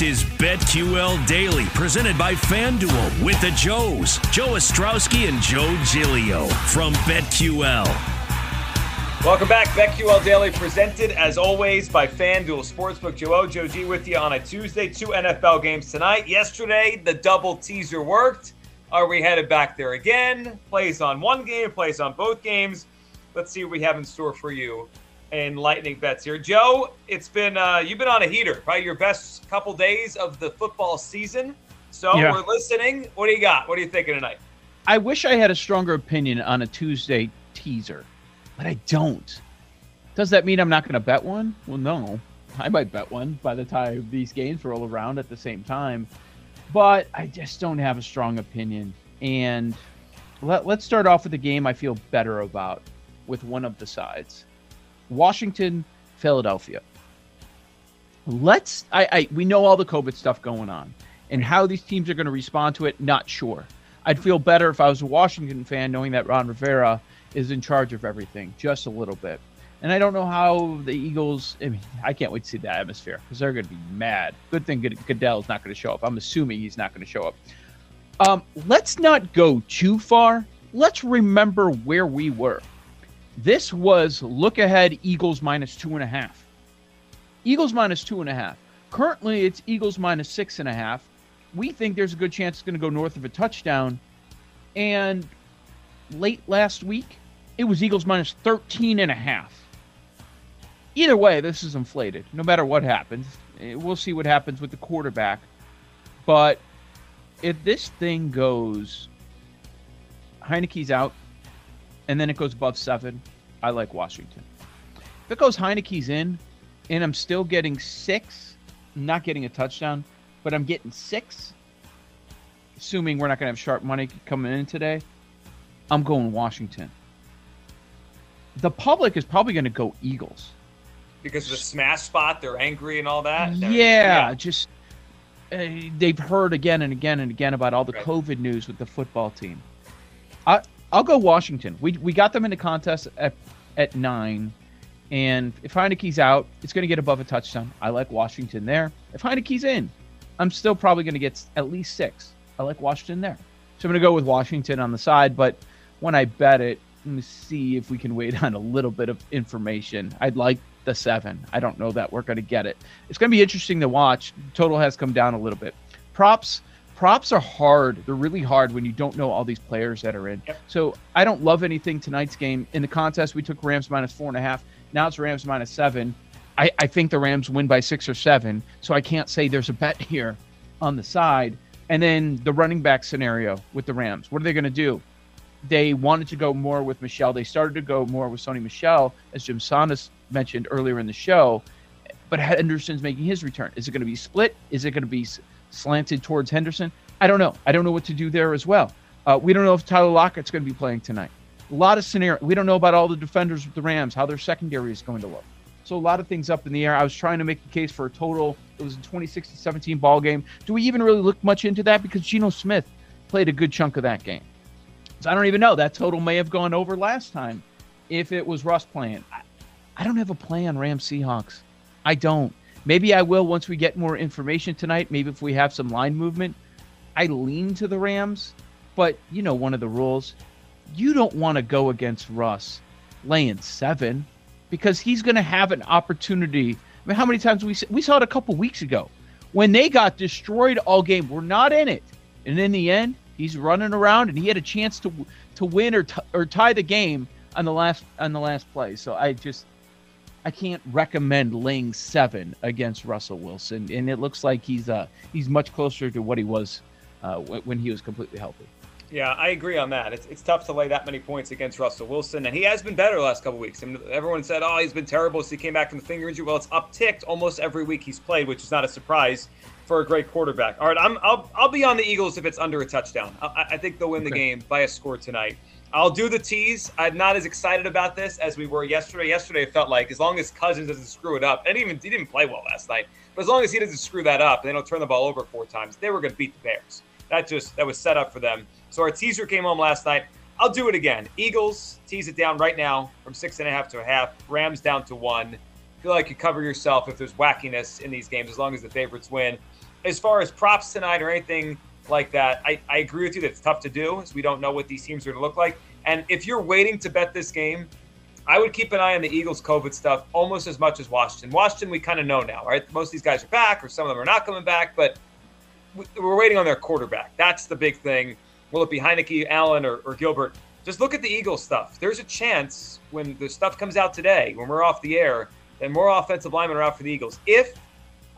Is BetQL Daily, presented by FanDuel with the Joes, Joe Ostrowski and Joe Giglio from BetQL. Welcome back. BetQL Daily presented as always by FanDuel Sportsbook. Joe Joe G with you on a Tuesday. Two NFL games tonight. Yesterday, the double teaser worked. Are we headed back there again? Plays on one game, plays on both games. Let's see what we have in store for you in lightning bets here. Joe, it's been uh, you've been on a heater, probably your best couple days of the football season. So Yeah. we're listening. What do you got? What are you thinking tonight? I wish I had a stronger opinion on a Tuesday teaser, but I don't. Does that mean I'm not going to bet one? Well, no. I might bet one by the time these games roll around at the same time, but I just don't have a strong opinion. And let, let's start off with a game I feel better about with one of the sides Washington, Philadelphia. Let's, I, I, we know all the COVID stuff going on and how these teams are going to respond to it, not sure. I'd feel better if I was a Washington fan knowing that Ron Rivera is in charge of everything just a little bit. And I don't know how the Eagles, I mean, I can't wait to see the atmosphere because they're going to be mad. Good thing Good- Goodell's not going to show up. I'm assuming he's not going to show up. Um, let's not go too far. Let's remember where we were. This was look ahead Eagles minus two and a half. Eagles minus two and a half. Currently, it's Eagles minus six and a half. We think there's a good chance it's going to go north of a touchdown. And late last week, it was Eagles minus 13 and a half. Either way, this is inflated. No matter what happens, Eh, we'll see what happens with the quarterback. But if this thing goes, Heinicke's out, and then it goes above seven, I like Washington. If it goes Heinicke's in, and I'm still getting six, not getting a touchdown, but I'm getting six, assuming we're not going to have sharp money coming in today, I'm going Washington. The public is probably going to go Eagles. Because of the smash spot, they're angry and all that. They're- Yeah, just uh, they've heard again and again and again about all the Right. COVID news with the football team. I I'll go Washington. We we got them in the contest at at nine, and if Heinicke's out, it's going to get above a touchdown. I like Washington there. If Heinicke's in, I'm still probably going to get at least six. I like Washington there, so I'm going to go with Washington on the side. But when I bet it, let me see if we can wait on a little bit of information. I'd like the seven. I don't know that we're going to get it. It's going to be interesting to watch. Total has come down a little bit. Props, props are hard. They're really hard when you don't know all these players that are in. Yep. So I don't love anything tonight's game. In the contest, we took Rams minus four and a half. Now it's Rams minus seven. I, I think the Rams win by six or seven. So I can't say there's a bet here on the side. And then the running back scenario with the Rams. What are they going to do? They wanted to go more with Michel. They started to go more with Sony Michel, as Jim Saunders mentioned earlier in the show. But Henderson's making his return. Is it going to be split? Is it going to be slanted towards Henderson? I don't know. I don't know what to do there as well. Uh, we don't know if Tyler Lockett's going to be playing tonight. A lot of scenario. We don't know about all the defenders with the Rams, how their secondary is going to look. So a lot of things up in the air. I was trying to make the case for a total. It was a 26 to 17 ball game. Do we even really look much into that? Because Geno Smith played a good chunk of that game. So I don't even know. That total may have gone over last time if it was Russ playing. I, I don't have a play on Rams Seahawks. I don't. Maybe I will once we get more information tonight. Maybe if we have some line movement. I lean to the Rams, but you know one of the rules. You don't want to go against Russ laying seven because he's going to have an opportunity. I mean, how many times we we saw it a couple weeks ago when they got destroyed all game. We're not in it, and in the end, he's running around, and he had a chance to to win or t- or tie the game on the last on the last play. So I just I can't recommend laying seven against Russell Wilson, and it looks like he's uh he's much closer to what he was uh, when he was completely healthy. Yeah, I agree on that. It's, it's tough to lay that many points against Russell Wilson, and he has been better the last couple weeks. I mean, everyone said, "Oh, he's been terrible since he came back from the finger injury." Well, it's upticked almost every week he's played, which is not a surprise for a great quarterback. All right, I'm, I'll I'll be on the Eagles if it's under a touchdown. I, I think they'll win okay. the game by a score tonight. I'll do the tease. I'm not as excited about this as we were yesterday. Yesterday, it felt like as long as Cousins doesn't screw it up, and even he didn't play well last night, but as long as he doesn't screw that up and they don't turn the ball over four times, they were going to beat the Bears. That just that was set up for them. So our teaser came home last night. I'll do it again. Eagles tease it down right now from six and a half to a half. Rams down to one. feel like you cover yourself if there's wackiness in these games as long as the favorites win. As far as props tonight or anything like that, I, I agree with you that it's tough to do as we don't know what these teams are going to look like. And if you're waiting to bet this game, I would keep an eye on the Eagles COVID stuff almost as much as Washington. Washington, we kind of know now, right? Most of these guys are back, or some of them are not coming back, but we're waiting on their quarterback. That's the big thing. Will it be Heinicke, Allen, or, or Gilbert? Just look at the Eagles stuff. There's a chance when the stuff comes out today, when we're off the air, that more offensive linemen are out for the Eagles. If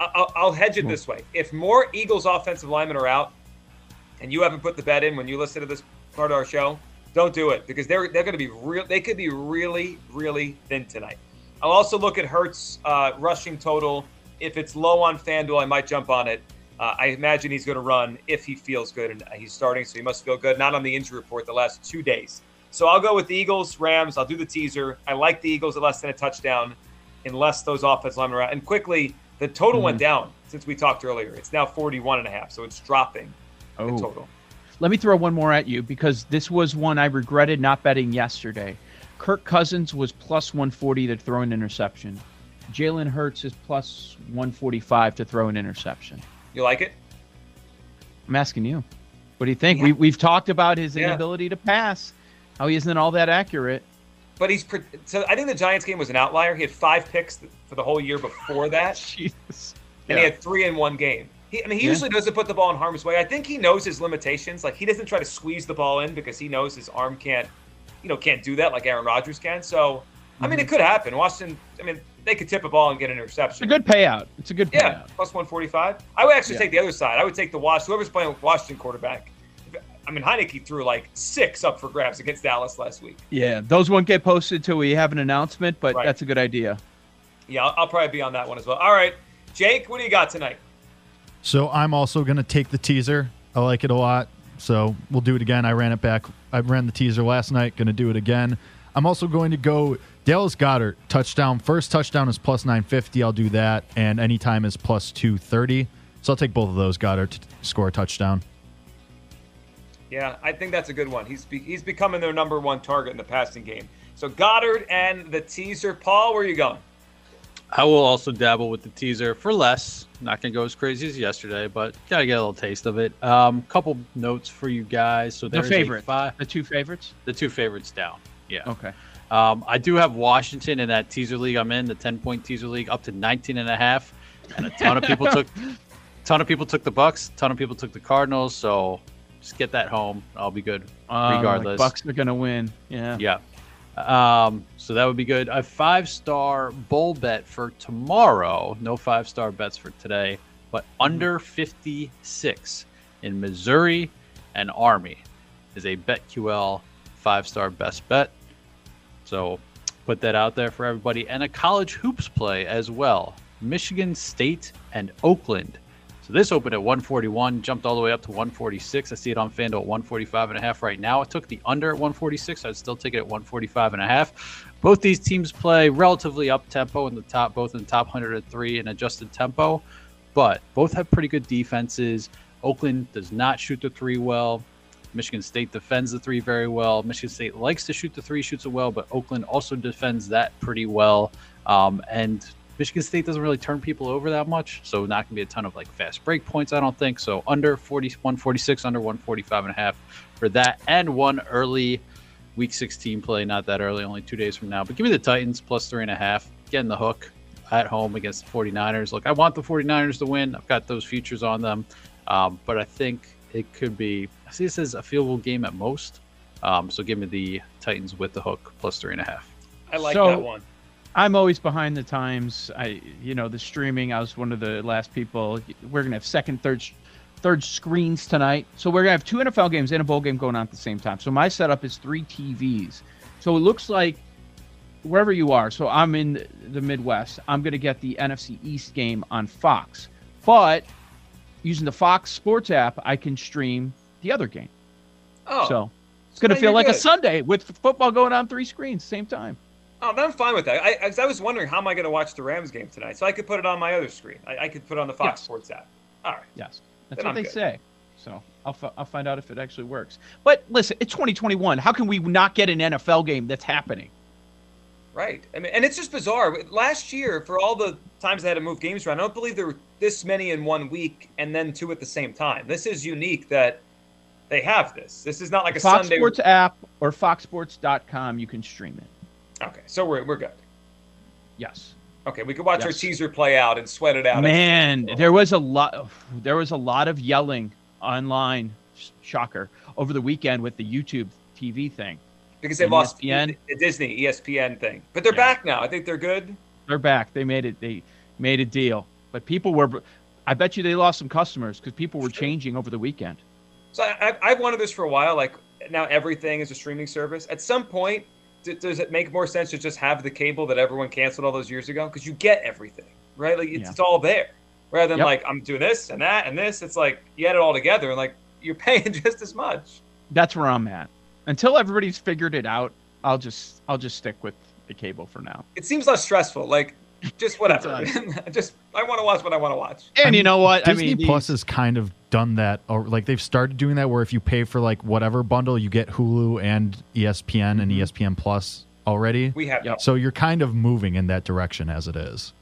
I'll, I'll hedge it hmm. this way: if more Eagles offensive linemen are out, and you haven't put the bet in when you listen to this part of our show, don't do it because they're they're going to be real. They could be really really thin tonight. I'll also look at Hurts uh, rushing total. If it's low on FanDuel, I might jump on it. Uh, I imagine he's going to run if he feels good, and he's starting, so he must feel good. Not on the injury report the last two days. So I'll go with the Eagles, Rams. I'll do the teaser. I like the Eagles at less than a touchdown, unless those offense linemen are out. And quickly, the total mm-hmm. went down since we talked earlier. It's now 41 and a half, so it's dropping oh. the total. Let me throw one more at you because this was one I regretted not betting yesterday. Kirk Cousins was plus 140 to throw an interception. Jalen Hurts is plus 145 to throw an interception. You like it? I'm asking you. What do you think? Yeah. We, we've talked about his yeah. inability to pass, how he isn't all that accurate. But he's so I think the Giants game was an outlier. He had five picks for the whole year before that, Jesus. and yeah. he had three in one game. He, I mean, he usually doesn't put the ball in harm's way. I think he knows his limitations. Like he doesn't try to squeeze the ball in because he knows his arm can't, you know, can't do that like Aaron Rodgers can. So, mm-hmm. I mean, it mm-hmm. could happen. Washington. I mean, they could tip a ball and get an interception. It's a good payout. It's a good payout. Yeah, plus 145. I would actually yeah. take the other side. I would take the Wash. Whoever's playing with Washington quarterback. I mean, Heinicke threw like six up for grabs against Dallas last week. Yeah, those won't get posted till we have an announcement, but right. that's a good idea. Yeah, I'll, I'll probably be on that one as well. All right, Jake, what do you got tonight? So I'm also going to take the teaser. I like it a lot. So we'll do it again. I ran it back. I ran the teaser last night. Going to do it again. I'm also going to go Dallas Goedert touchdown. First touchdown is plus 950. I'll do that. And anytime is plus 230. So I'll take both of those. Goedert to score a touchdown. Yeah, I think that's a good one. He's be- he's becoming their number one target in the passing game. So Goedert and the teaser. Paul, where are you going? I will also dabble with the teaser for less. Not gonna go as crazy as yesterday, but gotta get a little taste of it. Um, couple notes for you guys. So the favorite, five, the two favorites, the two favorites down. Yeah. Okay. Um, I do have Washington in that teaser league I'm in, the 10 point teaser league, up to 19 and a half, and a ton of people took, ton of people took the Bucks, ton of people took the Cardinals. So just get that home. I'll be good um, regardless. Like Bucks are gonna win. Yeah. Yeah. Um, so that would be good. A five star bowl bet for tomorrow. No five star bets for today, but under 56 in Missouri and Army is a BetQL five star best bet. So put that out there for everybody. And a college hoops play as well. Michigan State and Oakland so this opened at 141, jumped all the way up to 146. I see it on FanDuel at 145 and a half right now. I took the under at 146. I'd still take it at 145 and a half. Both these teams play relatively up tempo in the top, both in the top 103 and adjusted tempo, but both have pretty good defenses. Oakland does not shoot the three well. Michigan State defends the three very well. Michigan State likes to shoot the three, shoots it well, but Oakland also defends that pretty well. Um, and Michigan State doesn't really turn people over that much, so not going to be a ton of like fast break points, I don't think. So under 40, 146, under 145 and a half for that, and one early week 16 play, not that early, only two days from now. But give me the Titans plus three and a half, getting the hook. at home against the 49ers. Look, I want the 49ers to win. I've got those futures on them. Um, but I think it could be, I see this as a field goal game at most. Um, so give me the Titans with the hook plus three and a half. I like So- that one. I'm always behind the times. I, you know, the streaming. I was one of the last people. We're gonna have second, third, third screens tonight. So we're gonna have two NFL games and a bowl game going on at the same time. So my setup is three TVs. So it looks like wherever you are. So I'm in the Midwest. I'm gonna get the NFC East game on Fox, but using the Fox Sports app, I can stream the other game. Oh, So it's gonna feel like a. Sunday with football going on three screens same time. Oh, I'm fine with that. I, I, was wondering how am I going to watch the Rams game tonight, so I could put it on my other screen. I, I could put it on the Fox Yes. Sports app. All right. Yes, that's Then what I'm they good. say. So I'll, fi- I'll find out if it actually works. But listen, it's 2021. How can we not get an NFL game that's happening? Right. I mean, and it's just bizarre. Last year, for all the times they had to move games around, I don't believe there were this many in one week and then two at the same time. This is unique that they have this. This is not like a Fox Sunday. Sports app or foxsports.com, you can stream it. Okay, so we're, we're good. Yes. Okay, we could watch our Yes. teaser play out and sweat it out. Man, there was a lot. There was a lot of yelling online. Shocker over the weekend with the YouTube TV thing. because they and lost ESPN. the Disney ESPN thing, but they're Yeah. back now. I think they're good. They're back. They made it. They made a deal. But people were. I bet you they lost some customers because people were changing over the weekend. So I, I've wanted this for a while. Like now, everything is a streaming service. At some point, d- does it make more sense to just have the cable that everyone canceled all those years ago? Because you get everything, right? Like it's, Yeah. it's all there. Rather than Yep. like I'm doing this and that and this. It's like you add it all together and like you're paying just as much. that's where I'm at. Until everybody's figured it out, I'll just I'll just stick with the cable for now. It seems less stressful. Like just whatever. just I want to watch what I want to watch. And you know what? Disney I mean, Plus is kind of done that, or like they've started doing that, where if you pay for like whatever bundle, you get Hulu and ESPN and mm-hmm. ESPN Plus already. We have Yep. So you're kind of moving in that direction as it is.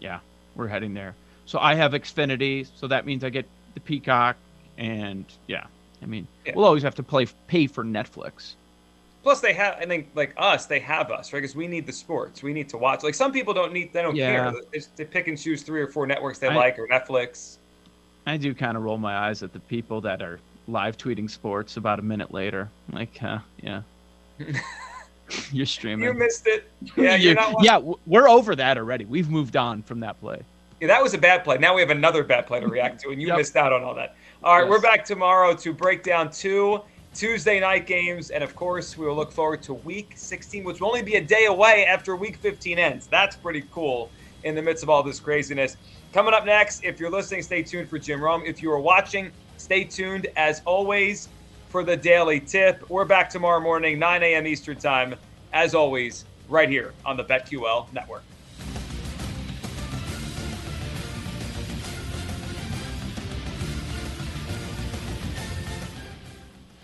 yeah, we're heading there. So I have Xfinity, so that means I get the Peacock, and yeah, I mean, Yeah. we'll always have to play pay for Netflix. Plus, they have. I think like us, they have us, right? Because we need the sports. We need to watch. Like some people don't need. They don't Yeah. care. They, they pick and choose three or four networks they I- like or Netflix. I do kind of roll my eyes at the people that are live tweeting sports about a minute later. Like, uh, yeah, you're streaming. You missed it. Yeah, You- you're not. Yeah, we're over that already. We've moved on from that play. Yeah, that was a bad play. Now we have another bad play to react to, and you Yep. missed out on all that. All right, Yes. we're back tomorrow to break down two Tuesday night games, and of course, we will look forward to Week 16, which will only be a day away after Week 15 ends. That's pretty cool in the midst of all this craziness. Coming up next, if you're listening, stay tuned for Jim Rome. If you are watching, stay tuned as always for the daily tip. We're back tomorrow morning, 9 a.m. Eastern Time, as always, right here on the BetQL Network.